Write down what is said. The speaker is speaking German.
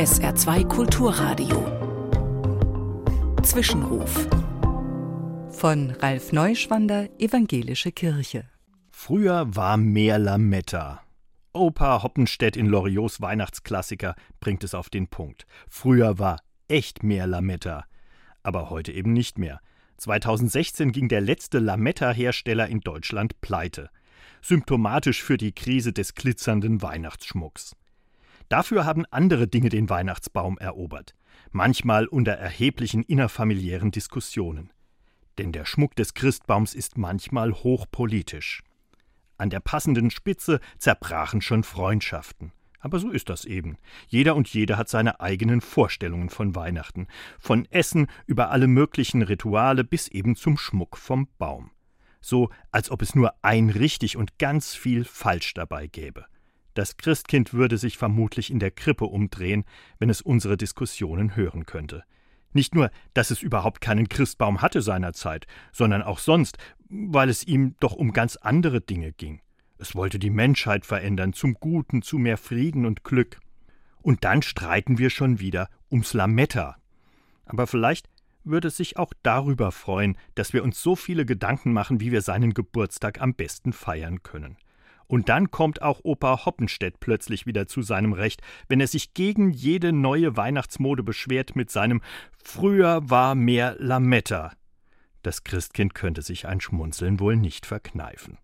SR2 Kulturradio. Zwischenruf. Von Ralf Neuschwander, Evangelische Kirche. Früher war mehr Lametta. Opa Hoppenstedt in Loriots Weihnachtsklassiker bringt es auf den Punkt. Früher war echt mehr Lametta. Aber heute eben nicht mehr. 2016 ging der letzte Lametta-Hersteller in Deutschland pleite. Symptomatisch für die Krise des glitzernden Weihnachtsschmucks. Dafür haben andere Dinge den Weihnachtsbaum erobert, manchmal unter erheblichen innerfamiliären Diskussionen. Denn der Schmuck des Christbaums ist manchmal hochpolitisch. An der passenden Spitze zerbrachen schon Freundschaften. Aber so ist das eben. Jeder und jede hat seine eigenen Vorstellungen von Weihnachten, von Essen über alle möglichen Rituale bis eben zum Schmuck vom Baum. So, als ob es nur ein richtig und ganz viel falsch dabei gäbe. Das Christkind würde sich vermutlich in der Krippe umdrehen, wenn es unsere Diskussionen hören könnte. Nicht nur, dass es überhaupt keinen Christbaum hatte seinerzeit, sondern auch sonst, weil es ihm doch um ganz andere Dinge ging. Es wollte die Menschheit verändern, zum Guten, zu mehr Frieden und Glück. Und dann streiten wir schon wieder ums Lametta. Aber vielleicht würde es sich auch darüber freuen, dass wir uns so viele Gedanken machen, wie wir seinen Geburtstag am besten feiern können. Und dann kommt auch Opa Hoppenstedt plötzlich wieder zu seinem Recht, wenn er sich gegen jede neue Weihnachtsmode beschwert mit seinem Früher war mehr Lametta. Das Christkind könnte sich ein Schmunzeln wohl nicht verkneifen.